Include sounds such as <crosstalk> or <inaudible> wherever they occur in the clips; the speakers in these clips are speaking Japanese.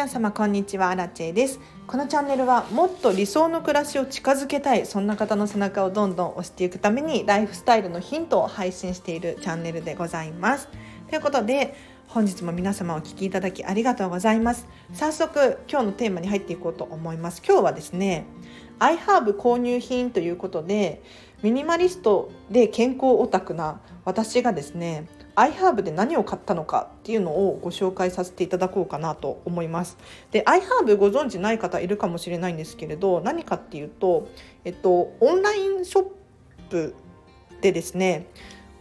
皆様こんにちはアラチェです。このチャンネルはもっと理想の暮らしを近づけたいそんな方の背中をどんどん押していくためにライフスタイルのヒントを配信しているチャンネルでございます。ということで本日も皆様お聴きいただきありがとうございます。早速今日のテーマに入っていこうと思います。今日はですね iHerb 購入品ということでミニマリストで健康オタクな私がですね iHerb で何を買ったのかっていうのをご紹介させていただこうかなと思います。で iHerb ご存知ない方いるかもしれないんですけれど何かっていうと、えっと、オンラインショップでですね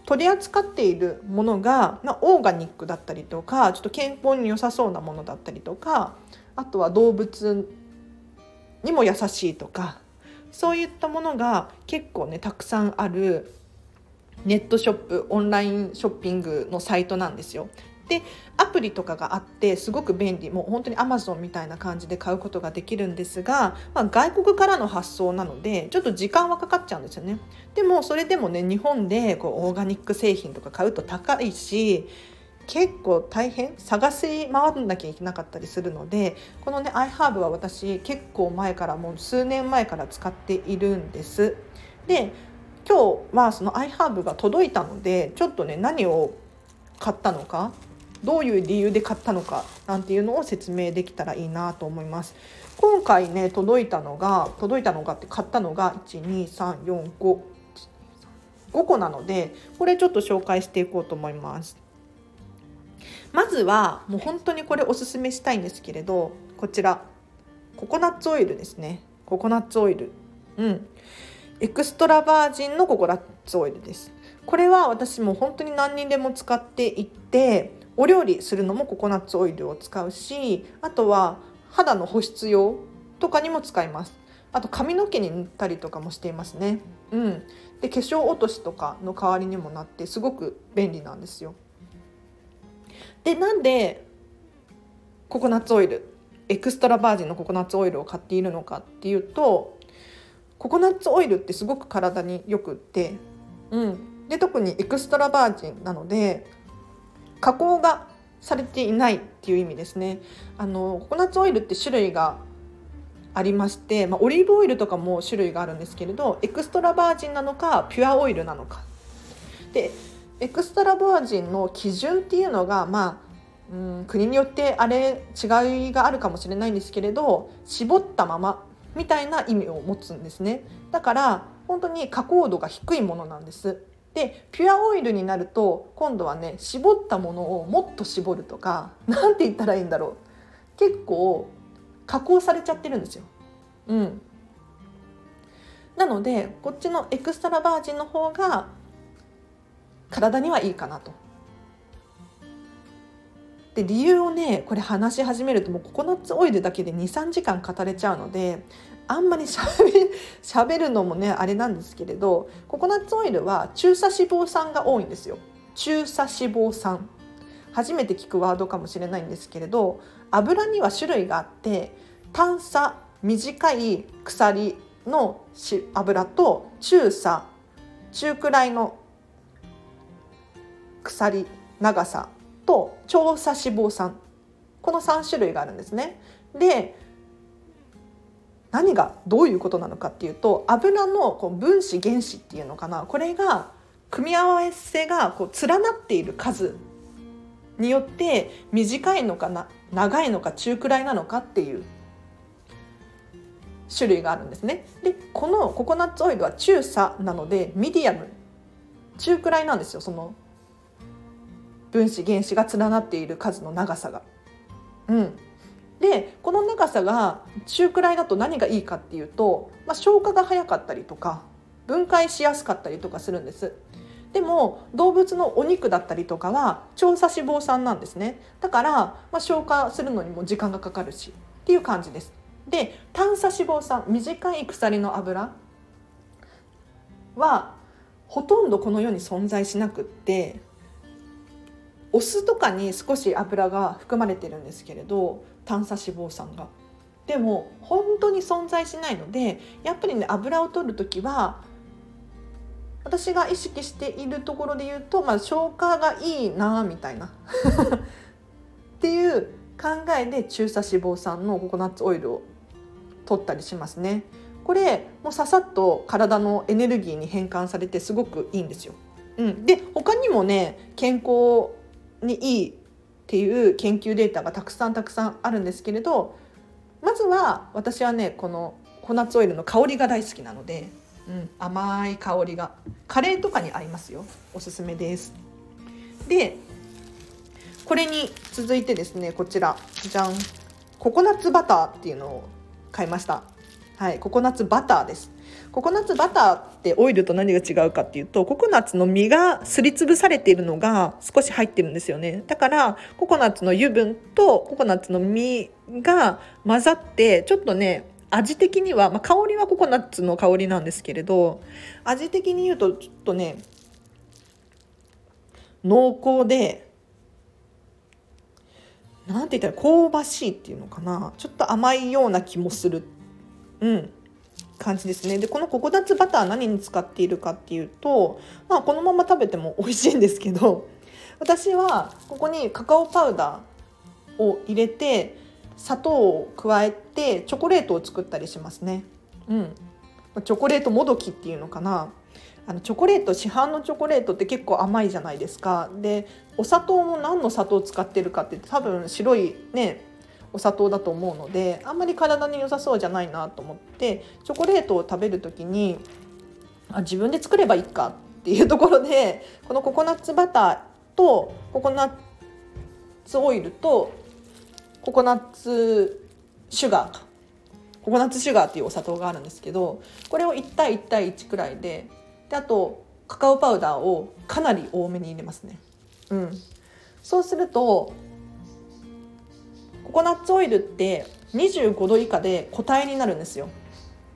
取り扱っているものが、まあ、オーガニックだったりとかちょっと健康に良さそうなものだったりとかあとは動物にも優しいとかそういったものが結構ねたくさんあるネットショップオンラインショッピングのサイトなんですよ。でアプリとかがあってすごく便利。もう本当にアマゾンみたいな感じで買うことができるんですが、まあ、外国からの発送なのでちょっと時間はかかっちゃうんですよね。でもそれでもね日本でこうオーガニック製品とか買うと高いし結構大変。探し回らなきゃいけなかったりするのでこのね iHerb は私結構前からもう数年前から使っているんです。で今日はその iHerb が届いたのでちょっとね何を買ったのかどういう理由で買ったのかなんていうのを説明できたらいいなと思います。今回ね届いたのが届いたのがって買ったのが12345 5個なのでこれちょっと紹介していこうと思います。まずはもう本当にこれおすすめしたいんですけれどこちらココナッツオイルですねココナッツオイルうんエクストラバージンのココナッツオイルです。これは私も本当に何人でも使っていってお料理するのもココナッツオイルを使うしあとは肌の保湿用とかにも使います。あと髪の毛に塗ったりとかもしていますね。うん。で化粧落としとかの代わりにもなってすごく便利なんですよ。でなんでココナッツオイルエクストラバージンのココナッツオイルを買っているのかっていうとココナッツオイルってすごく体によくって、うん、で特にエクストラバージンなので加工がされていないっていう意味ですね。あのココナッツオイルって種類がありまして、まあ、オリーブオイルとかも種類があるんですけれどエクストラバージンなのかピュアオイルなのか。でエクストラバージンの基準っていうのがまあうん国によってあれ違いがあるかもしれないんですけれど絞ったままみたいな意味を持つんですねだから本当に加工度が低いものなんですでピュアオイルになると今度はね絞ったものをもっと絞るとか何て言ったらいいんだろう結構加工されちゃってるんですよ。うん、なのでこっちのエクストラバージンの方が体にはいいかなと。で理由をねこれ話し始めるともうココナッツオイルだけで23時間語れちゃうのであんまりしゃべるのもねあれなんですけれどココナッツオイルは中鎖脂肪酸が多いんですよ。中鎖脂肪酸。初めて聞くワードかもしれないんですけれど油には種類があって炭鎖短い鎖の油と中鎖中くらいの鎖長さ調査脂肪酸この3種類があるんですね。で何がどういうことなのかっていうと油のこう分子原子っていうのかなこれが組み合わせがこう連なっている数によって短いのかな長いのか中くらいなのかっていう種類があるんですね。でこのココナッツオイルは中鎖なのでミディアム中くらいなんですよその分子原子が連なっている数の長さが。うん、でこの長さが中くらいだと何がいいかっていうと、まあ、消化が早かったりとか分解しやすかったりとかするんです。でも動物のお肉だったりとかは調査脂肪酸なんですねだから、まあ、消化するのにも時間がかかるしっていう感じですで短鎖脂肪酸短い鎖の油はほとんどこの世に存在しなくってお酢とかに少し油が含まれてるんですけれど炭鎖脂肪酸が。でも本当に存在しないのでやっぱりね油を取る時は私が意識しているところで言うと、まあ、消化がいいなみたいな <laughs> っていう考えで中鎖脂肪酸のココナッツオイルを取ったりしますねこれもうささっと体のエネルギーに変換されてすごくいいんですよ。うん、で他にもね健康にいいっていう研究データがたくさんたくさんあるんですけれどまずは私はねこのココナッツオイルの香りが大好きなので、うん、甘い香りがカレーとかに合いますよ。おすすめです。でこれに続いてですねこちらじゃん。ココナッツバターっていうのを買いました。はいココナッツバターです。ココナッツバターってオイルと何が違うかっていうとココナッツの実がすりつぶされているのが少し入ってるんですよね。だからココナッツの油分とココナッツの実が混ざってちょっとね味的には、まあ、香りはココナッツの香りなんですけれど味的に言うとちょっとね濃厚でなんて言ったら香ばしいっていうのかな。ちょっと甘いような気もする、うん、感じですね。でこのココナッツバター何に使っているかっていうと、まあ、このまま食べても美味しいんですけど <laughs> 私はここにカカオパウダーを入れて砂糖を加えてチョコレートを作ったりしますね。うん、チョコレートもどきっていうのかな。あのチョコレート市販のチョコレートって結構甘いじゃないですか。でお砂糖も何の砂糖を使ってるかって多分白いねお砂糖だと思うのであんまり体に良さそうじゃないなと思ってチョコレートを食べる時にあ自分で作ればいいかっていうところでこのココナッツバターとココナッツオイルとココナッツシュガーココナッツシュガーっていうお砂糖があるんですけどこれを1対1対1くらいでであとカカオパウダーをかなり多めに入れますね。うん、そうするとココナッツオイルって25度以下で固体になるんですよ。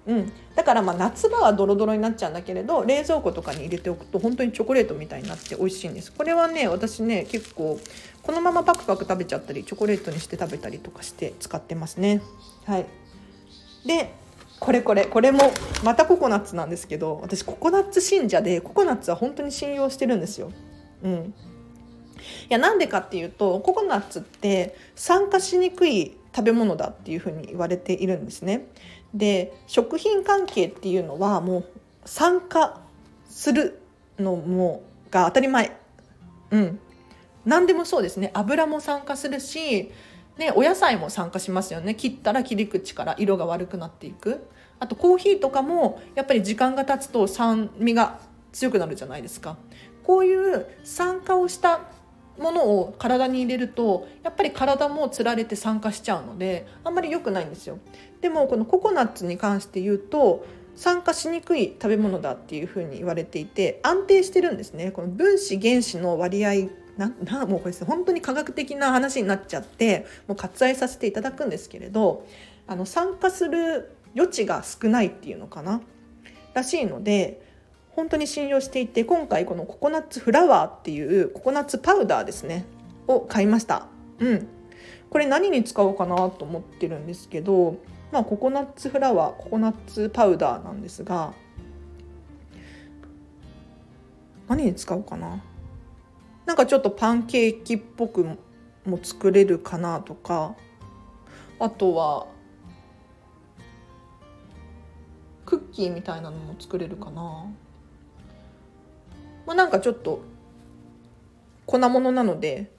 うん、だからまあ夏場はドロドロになっちゃうんだけれど冷蔵庫とかに入れておくと本当にチョコレートみたいになって美味しいんです。これはね私ね結構このままパクパク食べちゃったりチョコレートにして食べたりとかして使ってますね。はい。でこれこれこれもまたココナッツなんですけど私ココナッツ信者でココナッツは本当に信用してるんですよ。うん、やなんでかっていうとココナッツって酸化しにくい食べ物だっていうふうに言われているんですね。で食品関係っていうのはもう酸化するのもが当たり前。うん、何でもそうですね。油も酸化するしね、お野菜も酸化しますよね。切ったら切り口から色が悪くなっていく。あとコーヒーとかもやっぱり時間が経つと酸味が強くなるじゃないですか。こういう酸化をしたものを体に入れるとやっぱり体もつられて酸化しちゃうのであんまり良くないんですよ。でもこのココナッツに関して言うと酸化しにくい食べ物だっていうふうに言われていて安定してるんですね。この分子原子の割合ななもうこれ本当に科学的な話になっちゃってもう割愛させていただくんですけれどあの酸化する余地が少ないっていうのかな。らしいので本当に信用していて今回このココナッツフラワーっていうココナッツパウダーですねを買いました。うん、これ何に使おうかなと思ってるんですけど、まあ、ココナッツフラワーココナッツパウダーなんですが何に使おうかな。なんかちょっとパンケーキっぽくも作れるかなとか。あとはクッキーみたいなのも作れるかな、まあ、なんかちょっと粉物なので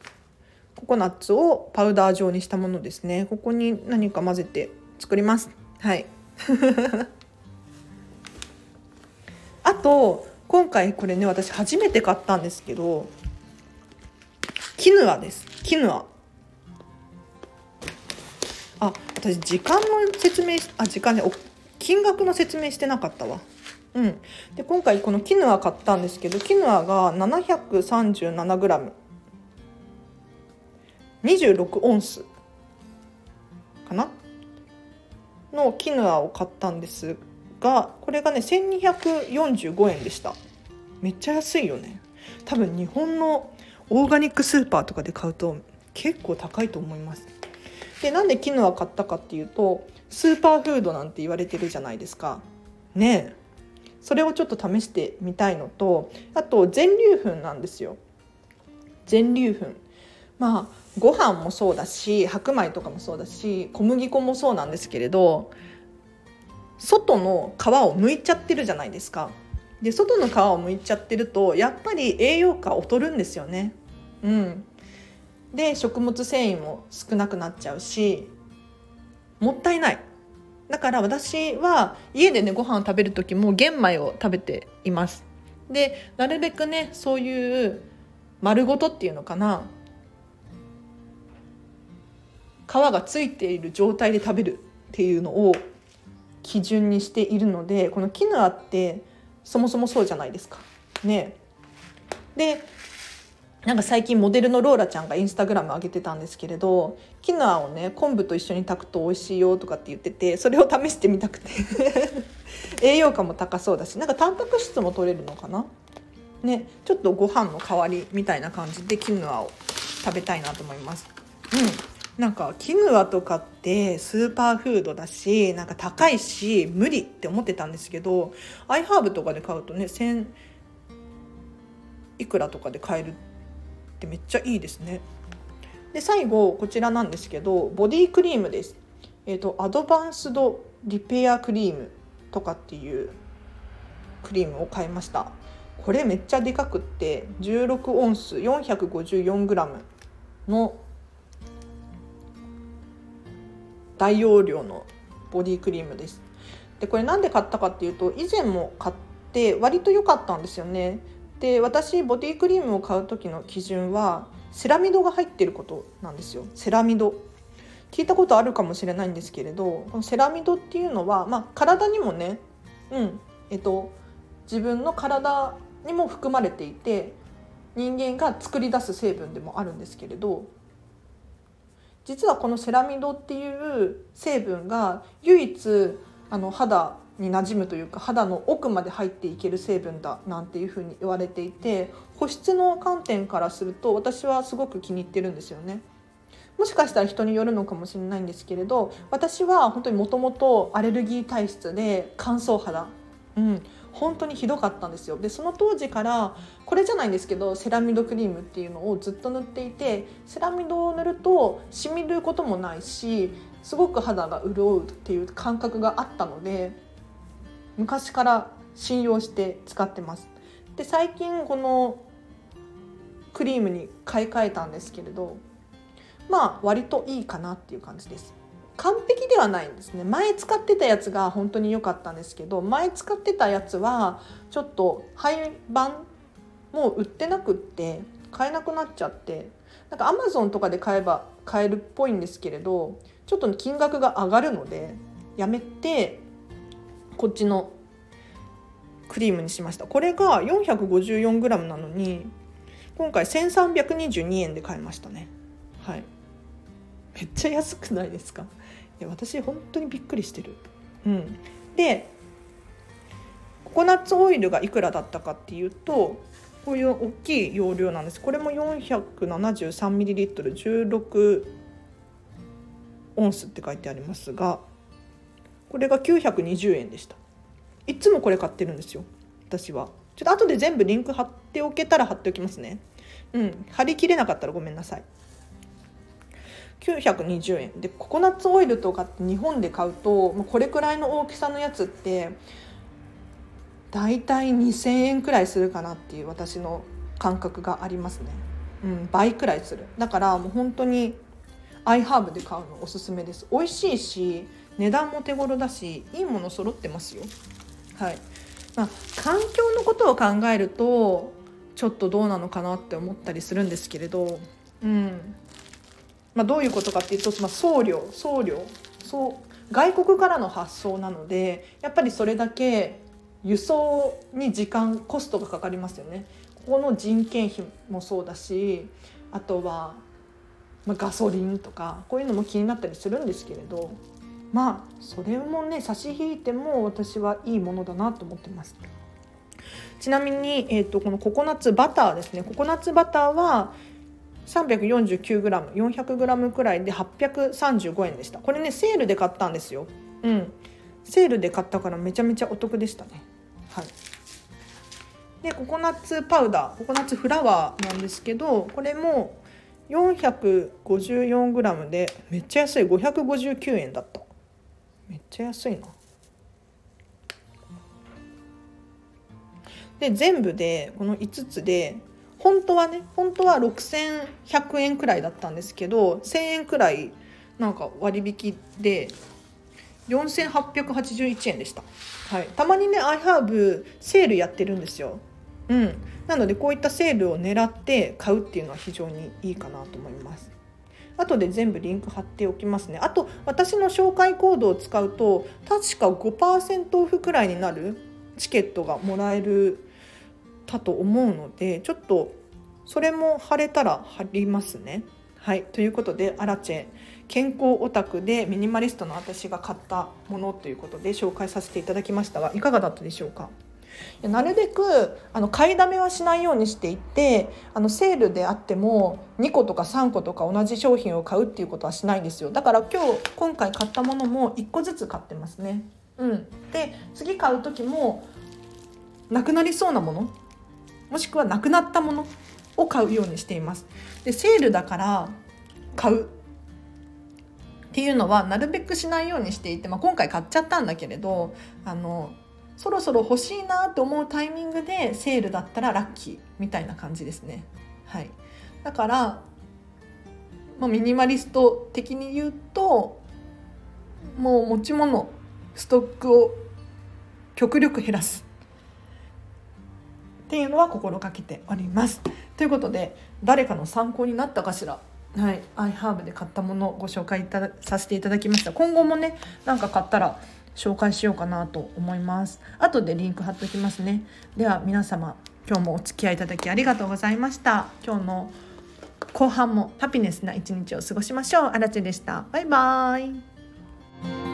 ココナッツをパウダー状にしたものですね。ここに何か混ぜて作ります。はい。<laughs> あと今回これね私初めて買ったんですけどキヌアです。キヌア。あ私時間の説明あ時間ね金額の説明してなかったわ。うん、で今回このキヌア買ったんですけどキヌアが 737g 26オンス。かな？のキヌアを買ったんですがこれがね1245円でした。めっちゃ安いよね。多分日本のオーガニックスーパーとかで買うと結構高いと思います。でなんでキヌア買ったかっていうとスーパーフードなんて言われてるじゃないですか。ねえ。それをちょっと試してみたいのとあと全粒粉なんですよ。全粒粉まあご飯もそうだし白米とかもそうだし小麦粉もそうなんですけれど外の皮を剥いちゃってるじゃないですか。で外の皮を剥いちゃってるとやっぱり栄養価劣るんですよね。うん、で食物繊維も少なくなっちゃうしもったいないだから私は家でねご飯を食べる時も玄米を食べています。でなるべくねそういう丸ごとっていうのかな。皮がついている状態で食べるっていうのを基準にしているのでこのキヌアってそもそもそうじゃないですか。ね、でなんか最近モデルのローラちゃんがインスタグラム上げてたんですけれどキヌアをね昆布と一緒に炊くと美味しいよとかって言っててそれを試してみたくて。<laughs> 栄養価も高そうだしなんかタンパク質も取れるのかな？ねちょっとご飯の代わりみたいな感じでキヌアを食べたいなと思います。うん。なんかキヌアとかってスーパーフードだしなんか高いし無理って思ってたんですけどアイハーブとかで買うとね1000いくらとかで買えるってめっちゃいいですね。で最後こちらなんですけどボディクリームです。えっ、ー、とアドバンスドリペアクリームとかっていうクリームを買いました。これめっちゃでかくって16オンス 454g の大容量のボディクリームです。でこれなんで買ったかっていうと以前も買って割と良かったんですよね。で私ボディクリームを買う時の基準はセラミドが入ってることなんですよ。セラミド。聞いたことあるかもしれないんですけれどこのセラミドっていうのは、まあ、体にもねうんえっと自分の体にも含まれていて人間が作り出す成分でもあるんですけれど実はこのセラミドっていう成分が唯一あの肌に馴染むというか肌の奥まで入っていける成分だなんていうふうに言われていて保湿の観点からすると私はすごく気に入ってるんですよね。もしかしたら人によるのかもしれないんですけれど私は本当にもともとアレルギー体質で乾燥肌、うん、本当にひどかったんですよでその当時からこれじゃないんですけどセラミドクリームっていうのをずっと塗っていてセラミドを塗るとしみることもないしすごく肌が潤うっていう感覚があったので昔から信用して使ってます。で最近このクリームに買い替えたんですけれどまあ割といいかなっていう感じです。完璧ではないんですね。前使ってたやつが本当に良かったんですけど前使ってたやつはちょっと廃盤もう売ってなくって買えなくなっちゃってなんかアマゾンとかで買えば買えるっぽいんですけれどちょっと金額が上がるのでやめてこっちのクリームにしました。これが 454g なのに今回1322円で買いましたね。はい。めっちゃ安くないですか？いや私本当にびっくりしてる。うん。でココナッツオイルがいくらだったかっていうとこういう大きい容量なんです。これも 473ml16 オンスって書いてありますがこれが920円でした。いつもこれ買ってるんですよ。私は。ちょっと後で全部リンク貼っておけたら貼っておきますね。うん。貼りきれなかったらごめんなさい。920円。でココナッツオイルとかって日本で買うとこれくらいの大きさのやつって大体2,000円くらいするかなっていう私の感覚がありますね、うん、倍くらいする。だからもう本当にアイハーブで買うのおすすめです。美味しいし値段も手頃だしいいもの揃ってますよ。はいまあ、環境のことを考えるとちょっとどうなのかなって思ったりするんですけれど、うんまあ、どういうことかっていうと、まあ、送料送料そう外国からの発送なのでやっぱりそれだけ輸送に時間コストがかかりますよね。ここの人件費もそうだしあとは、まあ、ガソリンとかこういうのも気になったりするんですけれどまあそれもね差し引いても私はいいものだなと思ってます。ちなみに、えーと、このココナッツバターですね。ココナッツバターは 349g400g くらいで835円でした。これねセールで買ったんですよ。うん。セールで買ったからめちゃめちゃお得でしたね。はい。でココナッツパウダーココナッツフラワーなんですけどこれも 454g でめっちゃ安い559円だった。めっちゃ安いな。で全部でこの5つで本当はね本当は6100円くらいだったんですけど1000円くらいなんか割引で4881円でした、はい、たまにね iHerb セールやってるんですよ。うん。なのでこういったセールを狙って買うっていうのは非常にいいかなと思います。後で全部リンク貼っておきますね。あと私の紹介コードを使うと確か5%オフくらいになるチケットがもらえるたと思うのでちょっとそれも貼れたら貼りますね。はい。ということでアラチェ健康オタクでミニマリストの私が買ったものということで紹介させていただきましたがいかがだったでしょうか？なるべくあの買いだめはしないようにしていてあのセールであっても2個とか3個とか同じ商品を買うっていうことはしないんですよだから今日今回買ったものも1個ずつ買ってますね。うん、で次買う時もなくなりそうなものもしくはなくなったものを買うようにしています。でセールだから買うっていうのはなるべくしないようにしていて、まあ、今回買っちゃったんだけれどあのそろそろ欲しいなと思うタイミングでセールだったらラッキーみたいな感じですね。はい、だから、まあ、ミニマリスト的に言うともう持ち物ストックを極力減らすっていうのは心がけております。ということで誰かの参考になったかしら？はい、アイハーブで買ったものをご紹介いたさせていただきました今後もねなんか買ったら紹介しようかなと思います。後でリンク貼っておきますね。では皆様今日もお付き合いいただきありがとうございました。今日の後半もハピネスな一日を過ごしましょう。あらちでした。バイバーイ。